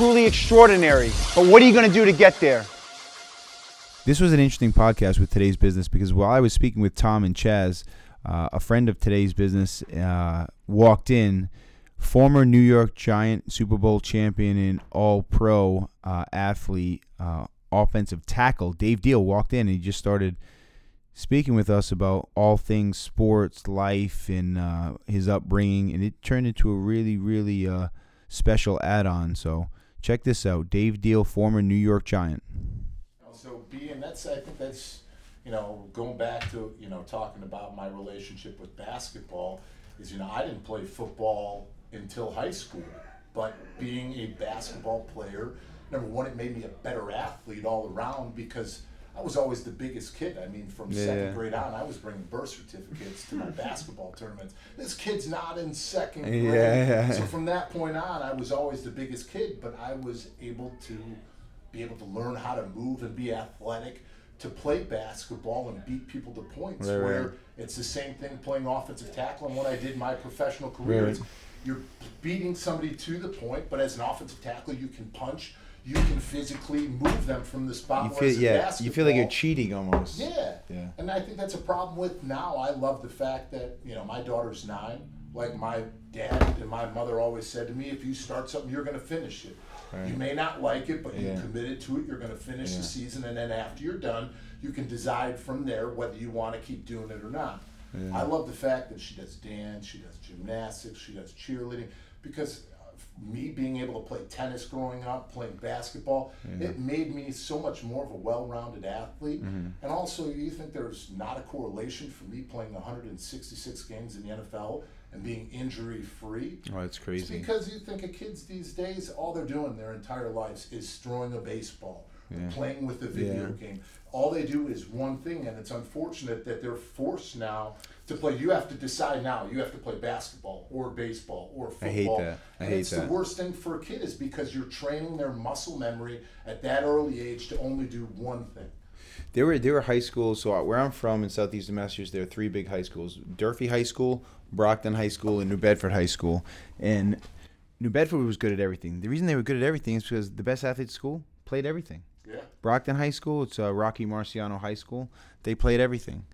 truly extraordinary. But what are you going to do to get there? This was an interesting podcast with today's business because while I was speaking with Tom and Chaz, uh, a friend of today's business uh, walked in, former New York Giant Super Bowl champion and All Pro uh, athlete, uh, offensive tackle Dave Diehl walked in and he just started speaking with us about all things sports, life, and uh, his upbringing, and it turned into a really, really uh, special add-on. So check this out: Dave Diehl, former New York Giant so being that's I think that's you know going back to you know talking about my relationship with basketball is you know I didn't play football until high school, but being a basketball player, number one, it made me a better athlete all around because. I was always the biggest kid. I mean, from yeah. second grade on, I was bringing birth certificates to my basketball tournaments. This kid's not in second grade. Yeah, yeah. So from that point on, I was always the biggest kid, but I was able to be able to learn how to move and be athletic to play basketball and beat people to points. Right, where right. it's the same thing playing offensive tackle and what I did in my professional career. Right. You're beating somebody to the point, but as an offensive tackle, you can punch. You can physically move them from the spot you feel, yeah, You feel like you're cheating almost. Yeah. Yeah. And I think that's a problem with now. I love the fact that, you know, my daughter's nine. Like my dad and my mother always said to me, if you start something, you're going to finish it. Right. You may not like it, but yeah. you committed to it. You're going to finish yeah. the season, and then after you're done, you can decide from there whether you want to keep doing it or not. Yeah. I love the fact that she does dance, she does gymnastics, she does cheerleading, because me being able to play tennis growing up, playing basketball, yeah. it made me so much more of a well-rounded athlete. Mm-hmm. And also, you think there's not a correlation for me playing 166 games in the NFL and being injury free. Oh, that's crazy. It's because you think of kids these days, all they're doing their entire lives is throwing a baseball, yeah. playing with a video yeah. game. All they do is one thing, and it's unfortunate that they're forced now to play. You have to decide now. You have to play basketball or baseball or football. I hate that. I and hate it's that. the worst thing for a kid is because you're training their muscle memory at that early age to only do one thing. There were there were high schools. So where I'm from in southeastern Massachusetts, there are three big high schools: Durfee High School, Brockton High School, and New Bedford High School. And New Bedford was good at everything. The reason they were good at everything is because the best athletes at school played everything. Yeah. Brockton High School, it's uh, Rocky Marciano High School. They played everything.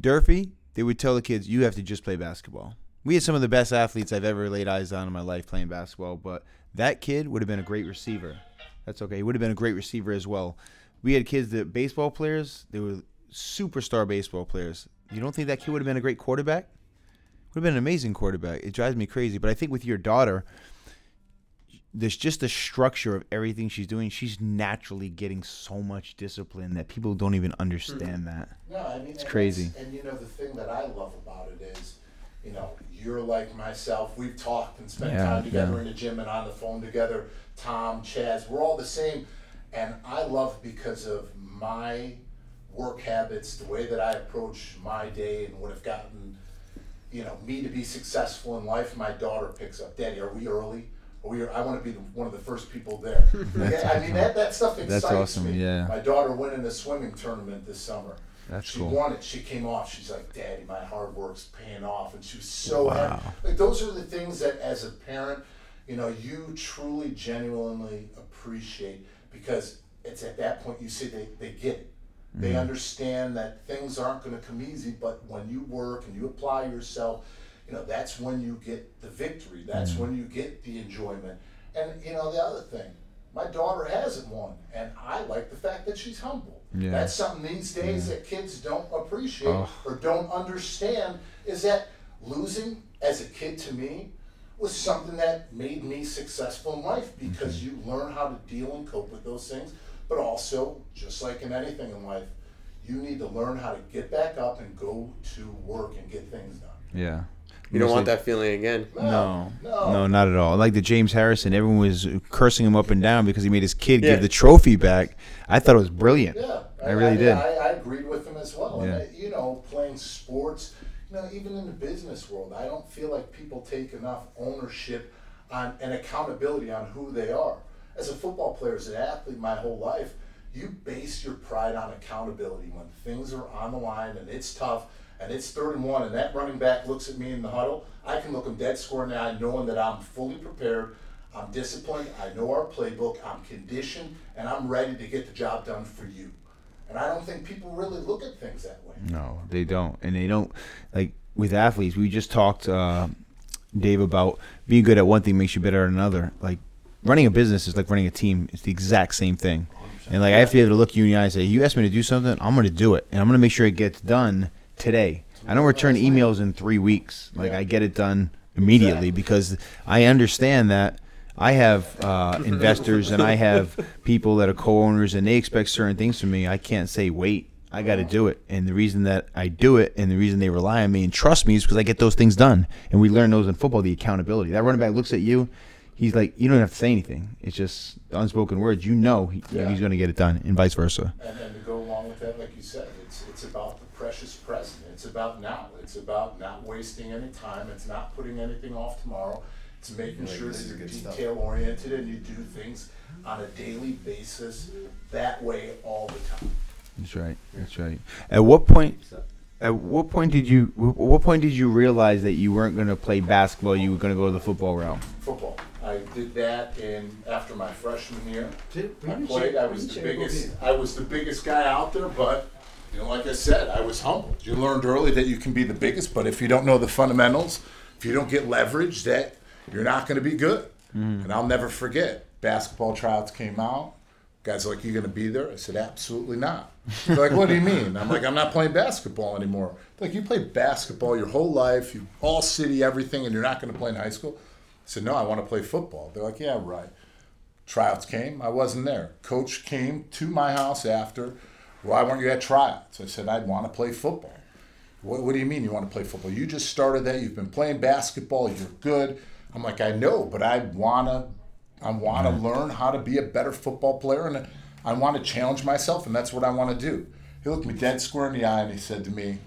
Durfee, they would tell the kids, you have to just play basketball. We had some of the best athletes I've ever laid eyes on in my life playing basketball, but that kid would have been a great receiver. That's okay. He would have been a great receiver as well. We had kids that baseball players, they were superstar baseball players. You don't think that kid would have been a great quarterback? Would have been an amazing quarterback. It drives me crazy. But I think with your daughter, there's just the structure of everything she's doing. She's naturally getting so much discipline that people don't even understand that. No, I mean it's crazy. And you know the thing that I love about it is, you know, you're like myself. We've talked and spent yeah, time together yeah. in the gym and on the phone together. Tom, Chaz, we're all the same, and I love because of my work habits, the way that I approach my day, and what I've gotten, you know, me to be successful in life. My daughter picks up, Daddy, are we early? We are, I want to be the, one of the first people there. Like, I mean, that, that stuff excites That's awesome, me. Yeah. My daughter went in a swimming tournament this summer. That's cool. she cool. won it. She came off. She's like, "Daddy, my hard work's paying off," and she was so wow. happy. Like those are the things that, as a parent, you know, you truly, genuinely appreciate because it's at that point you see they, they get it. They mm-hmm. understand that things aren't going to come easy, but when you work and you apply yourself, you know, that's when you get the victory. That's mm-hmm. when you get the enjoyment. And, you know, the other thing, my daughter hasn't won, and I like the fact that she's humble. Yeah. That's something these days yeah. that kids don't appreciate oh. or don't understand is that losing as a kid to me was something that made me successful in life because mm-hmm. you learn how to deal and cope with those things. But also, just like in anything in life, you need to learn how to get back up and go to work and get things done. Yeah. You don't want Mostly- that feeling again. No, No. no, not at all. Like the James Harrison, everyone was cursing him up and down because he made his kid Yeah. give the trophy back. I thought it was brilliant. Yeah, I really did. I, I agreed with him as well. Yeah. And I, you know, playing sports, you know, even in the business world, I don't feel like people take enough ownership on and accountability on who they are. As a football player, as an athlete, my whole life, you base your pride on accountability. When things are on the line and it's tough and it's third and one, and that running back looks at me in the huddle, I can look him dead square in the eye, knowing that I'm fully prepared. I'm disciplined. I know our playbook. I'm conditioned, and I'm ready to get the job done for you. And I don't think people really look at things that way. No, they don't, and they don't like with athletes. We just talked, uh, Dave, about being good at one thing makes you better at another. Like running a business is like running a team. It's the exact same thing. And like I have to be able to look you in the eye and say, "You asked me to do something. I'm going to do it, and I'm going to make sure it gets done today. I don't return emails in three weeks. Like I get it done immediately because I understand that." I have uh, investors and I have people that are co-owners and they expect certain things from me. I can't say wait. I got to do it, and the reason that I do it and the reason they rely on me and trust me is because I get those things done. And we learn those in football, the accountability. That running back looks at you, he's like, you don't have to say anything. It's just unspoken words. You know he, Yeah. he's going to get it done, and vice versa. And then to go along with that, like you said, it's it's about the precious present. It's about now. It's about not wasting any time. It's not putting anything off tomorrow. It's making sure that you're detail oriented and you do things on a daily basis that way all the time. That's right. That's right. At what point? At what point did you? At what point did you realize that you weren't going to play basketball? You were going to go to the football route. Football. I did that in after my freshman year. Did- I played. I was the biggest. I was the biggest guy out there, but you know, like I said, I was humbled. You learned early that you can be the biggest, but if you don't know the fundamentals, if you don't get leverage, that you're not going to be good. Mm. And I'll never forget. Basketball tryouts came out. Guys are like, "You going to be there?" I said, "Absolutely not." They're like, "What do you mean?" I'm like, "I'm not playing basketball anymore." They're like, "You played basketball your whole life, you all city, everything, and you're not going to play in high school." I said, "No, I want to play football." They're like, "Yeah, right." Tryouts came. I wasn't there. Coach came to my house after. Why weren't you at tryouts? I said, I'd want to play football. What, what do you mean you want to play football? You just started that. You've been playing basketball. You're good. I'm like, I know, but I wanna, I want to learn how to be a better football player, and I want to challenge myself, and that's what I want to do. He looked me dead square in the eye, and he said to me,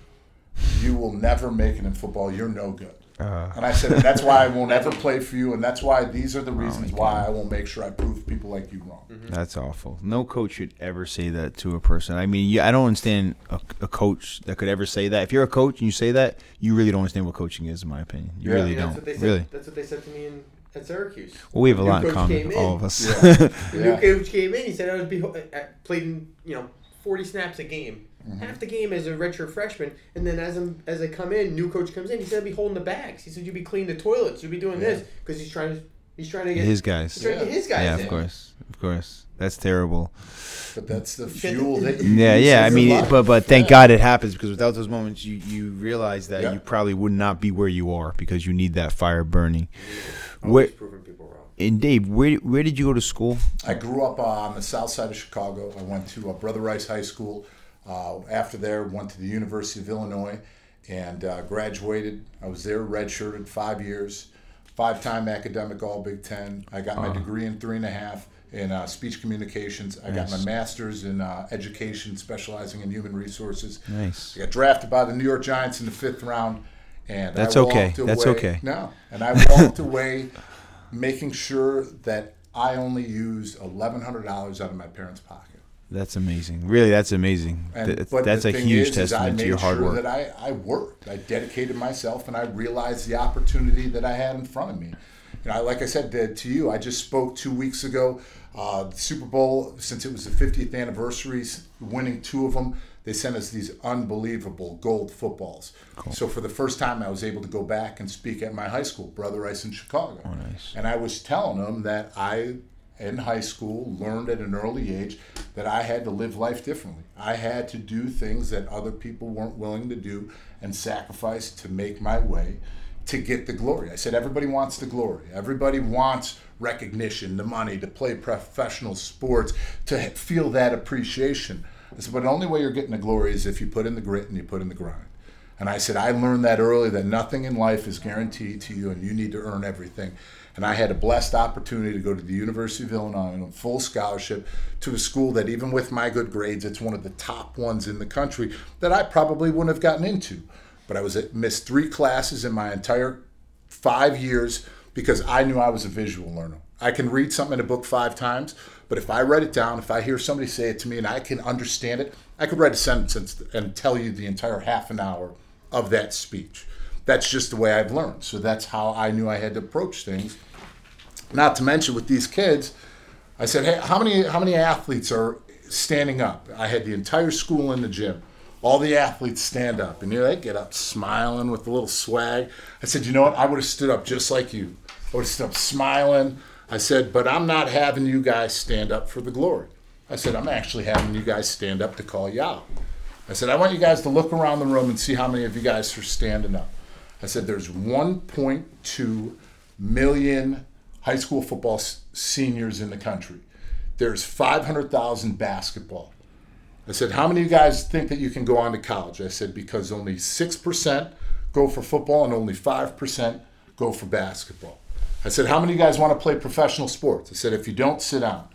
"You will never make it in football. You're no good." Uh, and I said, "That's why I won't ever play for you, and that's why these are the oh, reasons why I will make sure I prove people like you wrong." Mm-hmm. That's awful. No coach should ever say that to a person. I mean, yeah, I don't understand a, a coach that could ever say that. If you're a coach and you say that, you really don't understand what coaching is, in my opinion. You Yeah. really That's don't. what said. Really. That's what they said to me in, at Syracuse. Well, we have a New lot in common, came in. all of us. The Yeah. new coach came in. He said I would be I played in you know forty snaps a game, half the game as a redshirt freshman, and then as I'm as I come in, new coach comes in. He said I'd be holding the bags. He said you'd be cleaning the toilets. You'd be doing this because he's trying to he's trying to get His guys. He's trying to get his guys Yeah, in. of course, of course. That's terrible. But that's the fuel that you Yeah, yeah. I mean, life. but but thank Yeah. God it happens because without those moments, you you realize that Yeah. you probably would not be where you are because you need that fire burning. Where Always people wrong. and Dave, where where did you go to school? I grew up uh, on the south side of Chicago. I went to uh, Brother Rice High School. Uh, after there, went to the University of Illinois and uh, graduated. I was there redshirted five years, five-time academic All Big Ten. I got my degree in three and a half in uh, speech communications. I got my master's in uh, education, specializing in human resources. Nice. I got drafted by the New York Giants in the fifth round, and That's okay. walked That's okay. No, and I walked away making sure that I only used eleven hundred dollars out of my parents' pocket. That's amazing. Really, that's amazing. And, that's the a huge is, is I testament to made your hard sure work. That I, I worked. I dedicated myself, and I realized the opportunity that I had in front of me. You know, like I said to, to you, I just spoke two weeks ago. Uh, Super Bowl, since it was the 50th anniversary, winning two of them, they sent us these unbelievable gold footballs. So for the first time, I was able to go back and speak at my high school, Brother Rice in Chicago. Oh, nice. And I was telling them that I, in high school, learned at an early age that I had to live life differently. I had to do things that other people weren't willing to do and sacrifice to make my way to get the glory. I said, everybody wants the glory. Everybody wants recognition, the money, to play professional sports, to feel that appreciation. I said, but the only way you're getting the glory is if you put in the grit and you put in the grind. And I said, I learned that early that nothing in life is guaranteed to you and you need to earn everything. And I had a blessed opportunity to go to the University of Illinois on a full scholarship to a school that, even with my good grades, it's one of the top ones in the country that I probably wouldn't have gotten into. But I was at, missed three classes in my entire five years because I knew I was a visual learner. I can read something in a book five times, but if I write it down, if I hear somebody say it to me and I can understand it, I could write a sentence and tell you the entire half an hour of that speech. That's just the way I've learned. So that's how I knew I had to approach things. Not to mention with these kids, I said, "Hey, how many how many athletes are standing up?" I had the entire school in the gym. All the athletes stand up, and you know they get up smiling with a little swag. I said, "You know what? I would have stood up just like you. I would have stood up smiling." I said, "But I'm not having you guys stand up for the glory." I said, "I'm actually having you guys stand up to call you out." I said, I want you guys to look around the room and see how many of you guys are standing up. I said, there's 1.2 million high school football s- seniors in the country. There's 500,000 basketball. I said, how many of you guys think that you can go on to college? I said, because only 6% go for football and only 5% go for basketball. I said, how many of you guys want to play professional sports? I said, if you don't, sit down.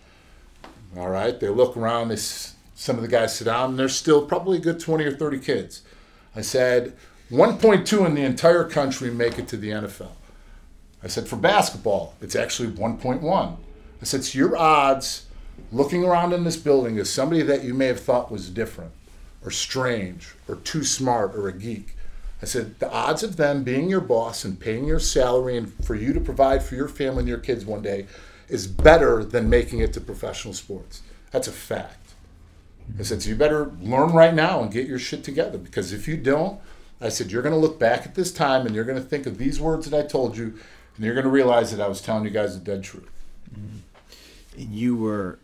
All right. They look around. They, some of the guys sit down, and there's still probably a good 20 or 30 kids. I said, 1.2 in the entire country make it to the NFL. I said, for basketball, it's actually 1.1. I said, so your odds looking around in this building is somebody that you may have thought was different or strange or too smart or a geek. I said, the odds of them being your boss and paying your salary and for you to provide for your family and your kids one day is better than making it to professional sports. That's a fact. I said, so you better learn right now and get your shit together because if you don't, I said, you're going to look back at this time and you're going to think of these words that I told you and you're going to realize that I was telling you guys the dead truth. And you were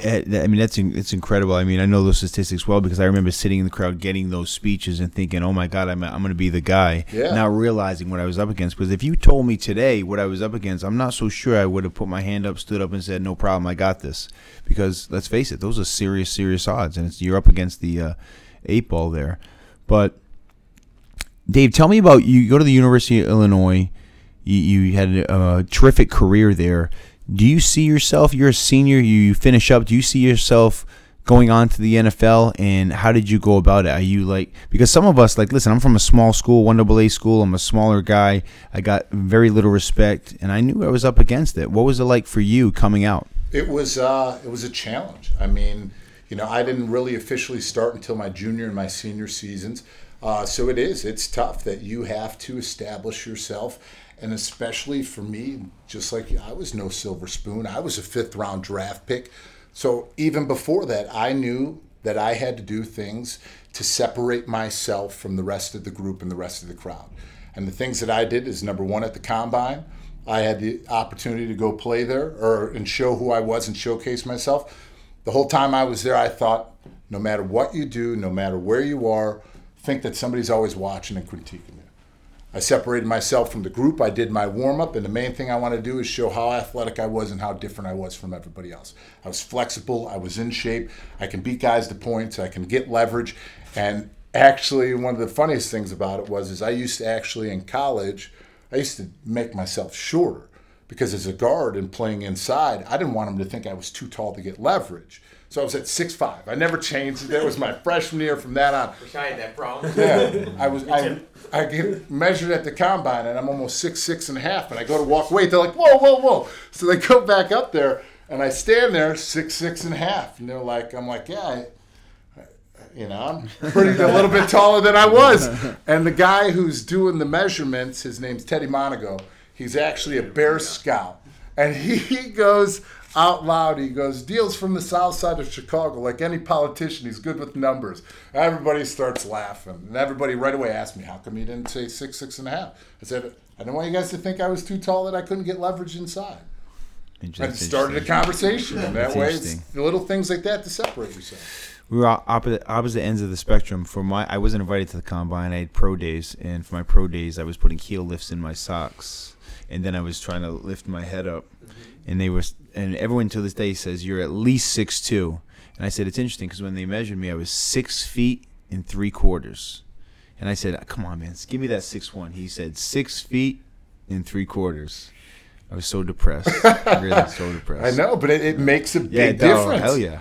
I mean that's it's incredible. I mean I know those statistics well because I remember sitting in the crowd getting those speeches and thinking, "Oh my God, I'm I'm going to be the guy." Yeah. Now realizing what I was up against because if you told me today what I was up against, I'm not so sure I would have put my hand up, stood up, and said, "No problem, I got this." Because let's face it, those are serious, serious odds, and it's you're up against the uh, eight ball there. But Dave, tell me about you. Go to the University of Illinois. You, you had a terrific career there. Do you see yourself? You're a senior. You, finish up. Do you see yourself going on to the NFL? And how did you go about it? Are you like because some of us like listen? I'm from a small school, one AA school. I'm a smaller guy. I got very little respect, and I knew I was up against it. What was it like for you coming out? It was uh, it was a challenge. I mean, you know, I didn't really officially start until my junior and my senior seasons. Uh, so it is. It's tough that you have to establish yourself, and especially for me, just like I was no silver spoon. I was a fifth round draft pick. So even before that, I knew that I had to do things to separate myself from the rest of the group and the rest of the crowd. And the things that I did is number one at the combine. I had the opportunity to go play there or and show who I was and showcase myself. The whole time I was there, I thought, no matter what you do, no matter where you are, think that somebody's always watching and critiquing you. I separated myself from the group. I did my warm up, and the main thing I want to do is show how athletic I was and how different I was from everybody else. I was flexible. I was in shape. I can beat guys to points. I can get leverage. And actually, one of the funniest things about it was, is I used to actually in college, I used to make myself shorter because as a guard and playing inside, I didn't want him to think I was too tall to get leverage. So I was at six five. I never changed. That was my freshman year. From that on, Wish I had that problem. yeah, I was I, I get measured at the combine and I'm almost six six and a half and I go to walk away they're like whoa whoa whoa so they go back up there and I stand there six six and a half and they're like I'm like yeah I, you know I'm pretty a little bit taller than I was and the guy who's doing the measurements his name's Teddy Monago he's actually a Bear Scout and he goes out loud. He goes, Diehl's from the south side of Chicago. Like any politician, he's good with numbers. Everybody starts laughing. And everybody right away asked me, how come you didn't say six, six and a half? I said, I didn't want you guys to think I was too tall that I couldn't get leverage inside. And started a conversation. And that way, little things like that to separate yourself. we were opposite opposite ends of the spectrum. For my, I wasn't invited to the combine. I had pro days, and for my pro days, I was putting heel lifts in my socks, and then I was trying to lift my head up, mm-hmm. and they were, and everyone to this day says you're at least six two, and I said it's interesting because when they measured me, I was six feet and three quarters, And I said, "Come on, man, give me that six one." He said, six feet and three quarters." I was so depressed, really so depressed. I know, but it, it makes a big difference. Hell yeah.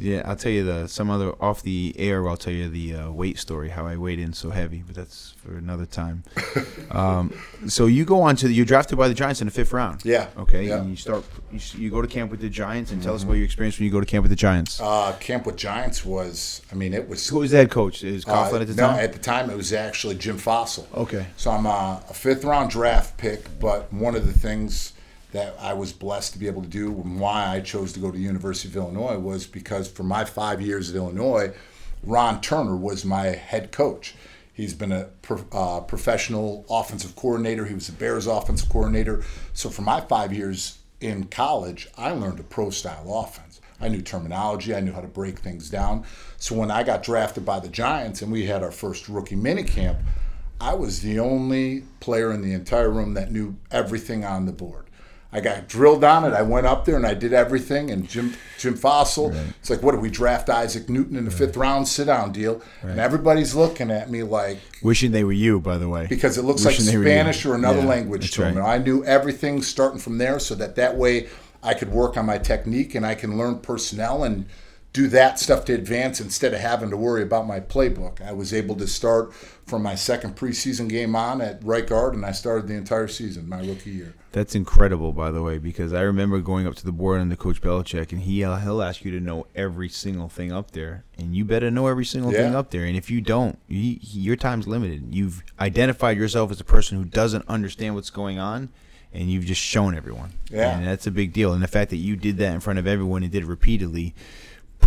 Yeah, I'll tell you the some other off the air. I'll tell you the uh, weight story, how I weighed in so heavy, but that's for another time. um, so you go on to the, you're drafted by the Giants in the fifth round. Yeah, Okay. yeah. And you start you, you go to camp with the Giants and tell us about your experience when you go to camp with the Giants. Uh, camp with Giants was, I mean, it was. Who was the head coach? Is Coughlin uh, at the no, time? at the time it was actually Jim Fassel. Okay. So I'm a, a fifth round draft pick, but one of the things that I was blessed to be able to do and why I chose to go to the University of Illinois was because for my five years at Illinois, Ron Turner was my head coach. He's been a pro, uh, professional offensive coordinator. He was the Bears offensive coordinator. So for my five years in college, I learned a pro style offense. I knew terminology. I knew how to break things down. So when I got drafted by the Giants and we had our first rookie minicamp, I was the only player in the entire room that knew everything on the board. I got drilled on it. I went up there and I did everything. And Jim Jim Fassel, it's like, what do we draft Isaac Newton in the fifth round? Sit down Diehl. And everybody's looking at me like Wishing they were you, by the way. because it looks Wishing like they were you. Spanish or another Yeah, language to them. right. And I knew everything starting from there, so that that way I could work on my technique and I can learn personnel and do that stuff to advance instead of having to worry about my playbook. I was able to start from my second preseason game on at right guard, and I started the entire season, my rookie year. That's incredible, by the way, because I remember going up to the board and under Coach Belichick, and he uh, he'll ask you to know every single thing up there, and you better know every single thing up there. And if you don't, you, your time's limited. You've identified yourself as a person who doesn't understand what's going on, and you've just shown everyone. Yeah. and that's a big deal. And the fact that you did that in front of everyone and did it repeatedly,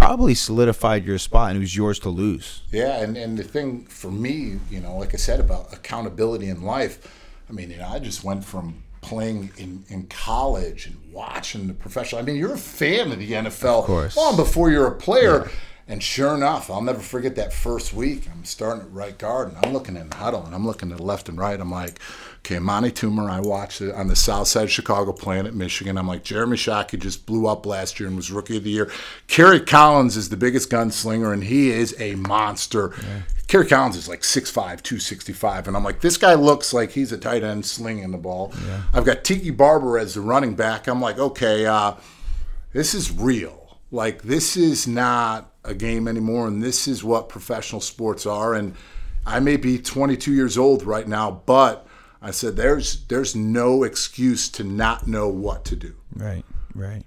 probably solidified your spot, and it was yours to lose. Yeah, and, and the thing for me, you know, like I said about accountability in life, I mean, you know, I just went from playing in, in college and watching the professional. I mean, you're a fan of the NFL Of course. long before you're a player. And sure enough, I'll never forget that first week. I'm starting at right guard, and I'm looking in the huddle, and I'm looking to the left and right. I'm like, okay, Amani Toomer, I watched it on the south side of Chicago playing at Michigan. I'm like, Jeremy Shockey just blew up last year and was rookie of the year. Kerry Collins is the biggest gunslinger, and he is a monster. Kerry Collins is like 6'5", 265. And I'm like, this guy looks like he's a tight end slinging the ball. I've got Tiki Barber as the running back. I'm like, okay, uh, this is real. Like this is not a game anymore, and this is what professional sports are. And I may be 22 years old right now, but I said there's there's no excuse to not know what to do. Right, right,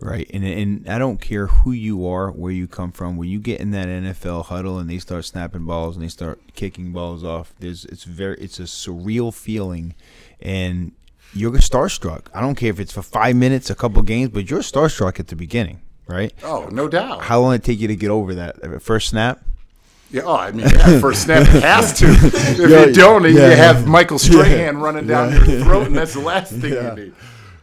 right. And and I don't care who you are, where you come from. When you get in that NFL huddle and they start snapping balls and they start kicking balls off, there's it's very it's a surreal feeling, and you're starstruck. I don't care if it's for five minutes, a couple games, but you're starstruck at the beginning, right? Oh, no doubt. How long did it take you to get over that first snap? Yeah, oh, I mean, yeah, first snap it has to. If Yeah, you don't, you yeah, have Michael Strahan running down your throat, and that's the last thing you need.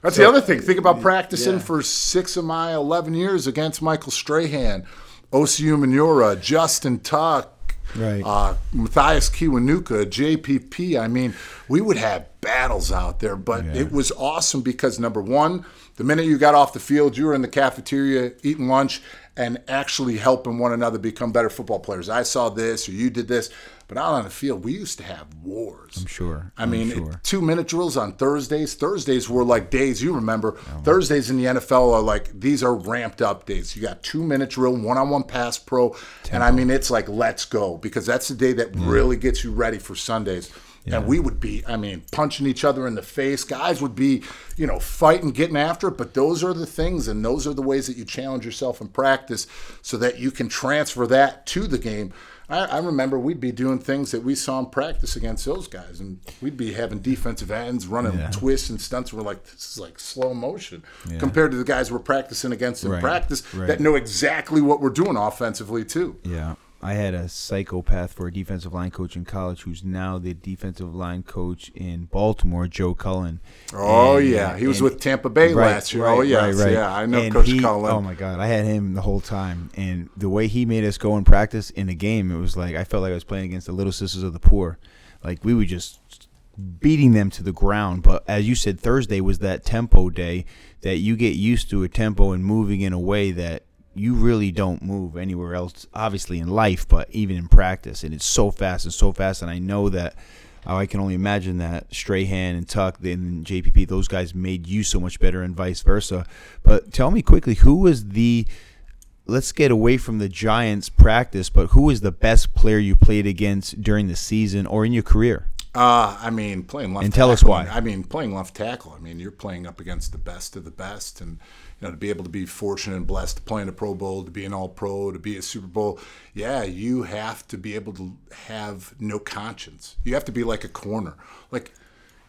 That's the other thing. Think about practicing yeah. for six of my 11 years against Michael Strahan, Osi Umenyiora, Justin Tuck, Right. uh, Mathias Kiwanuka, JPP. I mean, we would have battles out there, but Yeah. it was awesome because number one, the minute you got off the field, you were in the cafeteria eating lunch and actually helping one another become better football players. I saw this or you did this, but out on the field, we used to have wars. I'm sure. I mean, sure. two minute drills on Thursdays. Thursdays were like days. You remember Oh. Thursdays in the NFL are like these are ramped up days. You got two minute drill, one on one pass pro, and I mean it's like let's go because that's the day that really gets you ready for Sundays. And we would be, I mean, punching each other in the face. Guys would be, you know, fighting, getting after it. But those are the things, and those are the ways that you challenge yourself in practice, so that you can transfer that to the game. I, I remember we'd be doing things that we saw in practice against those guys, and we'd be having defensive ends running Yeah. twists and stunts. We're like, this is like slow motion compared to the guys we're practicing against in Right, practice right. that know exactly what we're doing offensively too. Yeah. I had a psychopath for a defensive line coach in college who's now the defensive line coach in Baltimore, Joe Cullen. Oh And, yeah, uh, he was and- with Tampa Bay last year. oh yes, yeah, I know And Coach he- Cullen. Oh my God, I had him the whole time, and the way he made us go in practice in the game, it was like I felt like I was playing against the Little Sisters of the Poor. Like we were just beating them to the ground. But as you said, Thursday was that tempo day that you get used to a tempo and moving in a way that you really don't move anywhere else. Obviously in life, but even in practice, and it's so fast and so fast. And I know that. oh, I can only imagine that Strahan and Tuck and JPP, those guys made you so much better, and vice versa. But tell me quickly, who was the let's get away from the Giants practice, but who was the best player you played against during the season or in your career? Uh, I mean, playing left. And tell us why. I mean, playing left tackle. I mean, you're playing up against the best of the best, and you know to be able to be fortunate and blessed to play in a Pro Bowl, to be an All Pro, to be a Super Bowl. Yeah, you have to be able to have no conscience. You have to be like a corner. Like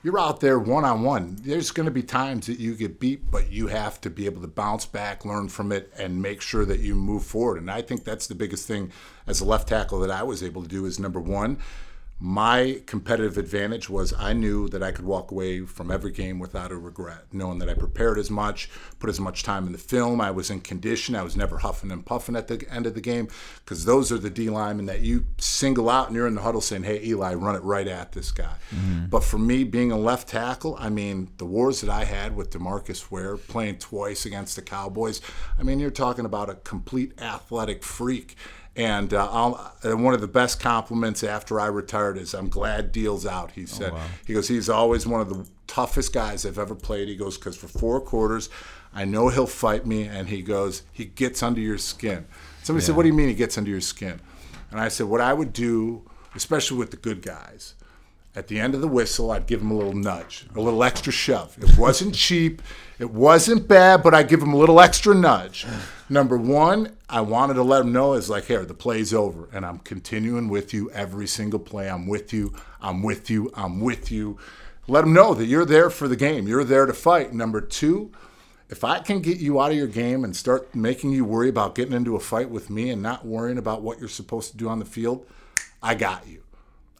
you're out there one on one. There's going to be times that you get beat, but you have to be able to bounce back, learn from it, and make sure that you move forward. And I think that's the biggest thing as a left tackle that I was able to do is number one, my competitive advantage was I knew that I could walk away from every game without a regret, knowing that I prepared as much, put as much time in the film, I was in condition, I was never huffing and puffing at the end of the game, because those are the D linemen that you single out and you're in the huddle saying, "Hey, Eli, run it right at this guy." Mm-hmm. But for me, being a left tackle, I mean, the wars that I had with DeMarcus Ware playing twice against the Cowboys, I mean, you're talking about a complete athletic freak. And uh, and one of the best compliments after I retired is, "I'm glad Diehl's out." He said, "He goes, he's always one of the toughest guys I've ever played." He goes, "Because for four quarters, I know he'll fight me." And he goes, "He gets under your skin." Somebody said, "What do you mean he gets under your skin?" And I said, "What I would do, especially with the good guys, at the end of the whistle, I'd give him a little nudge, a little extra shove. It wasn't cheap, it wasn't bad, but I'd give him a little extra nudge. Number one, I wanted to let him know is like, here, the play's over, and I'm continuing with you every single play. I'm with you, I'm with you, I'm with you. Let him know that you're there for the game, you're there to fight. Number two, if I can get you out of your game and start making you worry about getting into a fight with me and not worrying about what you're supposed to do on the field, I got you.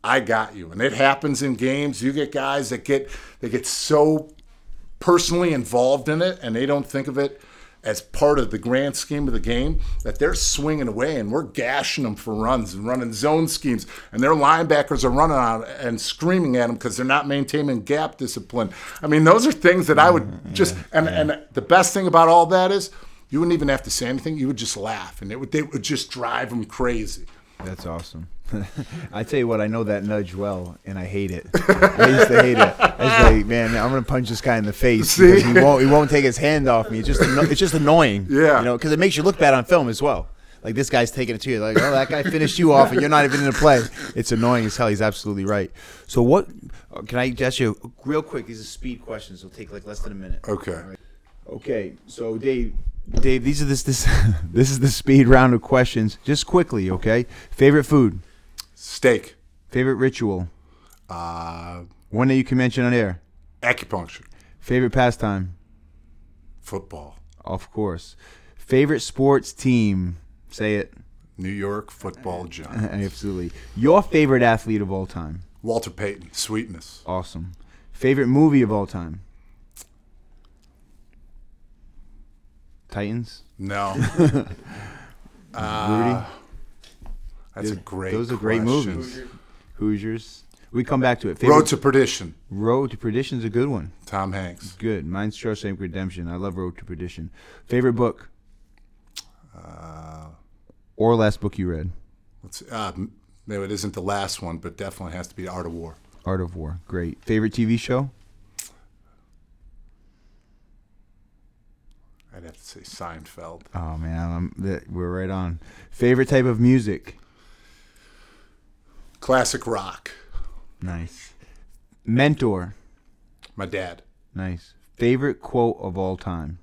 I got you. And it happens in games. You get guys that get they get so personally involved in it and they don't think of it as part of the grand scheme of the game that they're swinging away and we're gashing them for runs and running zone schemes and their linebackers are running out and screaming at them because they're not maintaining gap discipline. I mean, those are things that I would mm-hmm. just and and the best thing about all that is you wouldn't even have to say anything. You would just laugh and it would they would just drive them crazy. That's awesome. I tell you what, I know that nudge well, and I hate it. I used to hate it. I was like, man, I'm gonna punch this guy in the face See? because he won't. He won't take his hand off me. It's just, anno- it's just annoying. Yeah. you know, because it makes you look bad on film as well. Like this guy's taking it to you, like, oh, that guy finished you off, and you're not even in the play. It's annoying as hell. He's absolutely right. So, what? uh, Can I ask you real quick? These are speed questions. It'll take like less than a minute. Okay. Okay, so Dave, Dave, these are this this this is the speed round of questions. Just quickly, okay? Favorite food, Steak. favorite ritual, Uh, one that you can mention on air. acupuncture. Favorite pastime, Football. of course. Favorite sports team, say it. New York football giant. Absolutely. Your favorite athlete of all time. Walter Payton. Sweetness. Awesome. Favorite movie of all time. Titans. No. Rudy. That's a great. those are great question. movies. Hoosiers. We come back to it. Favorite, Road to Perdition. Road to Perdition is a good one. Tom Hanks. Good. Mine's Shawshank Redemption. I love Road to Perdition. Favorite book Uh, or last book you read? let's. Uh, no, it isn't the last one, but definitely has to be Art of War. Art of War. Great. Favorite TV show? I'd have to say Seinfeld. Oh man, I'm, we're right on. Favorite type of music? Classic rock. Nice. Mentor? My dad. Nice. Favorite quote of all time?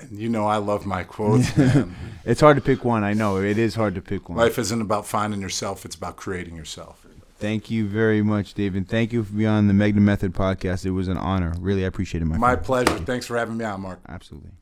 And you know I love my quotes, man. It's hard to pick one. I know it is hard to pick one. Life isn't about finding yourself; it's about creating yourself. Thank you very much, David. Thank you for being on the Magnum Method podcast. It was an honor. Really, I appreciate it, my, My friend. pleasure. Thanks for having me on, Mark. Absolutely.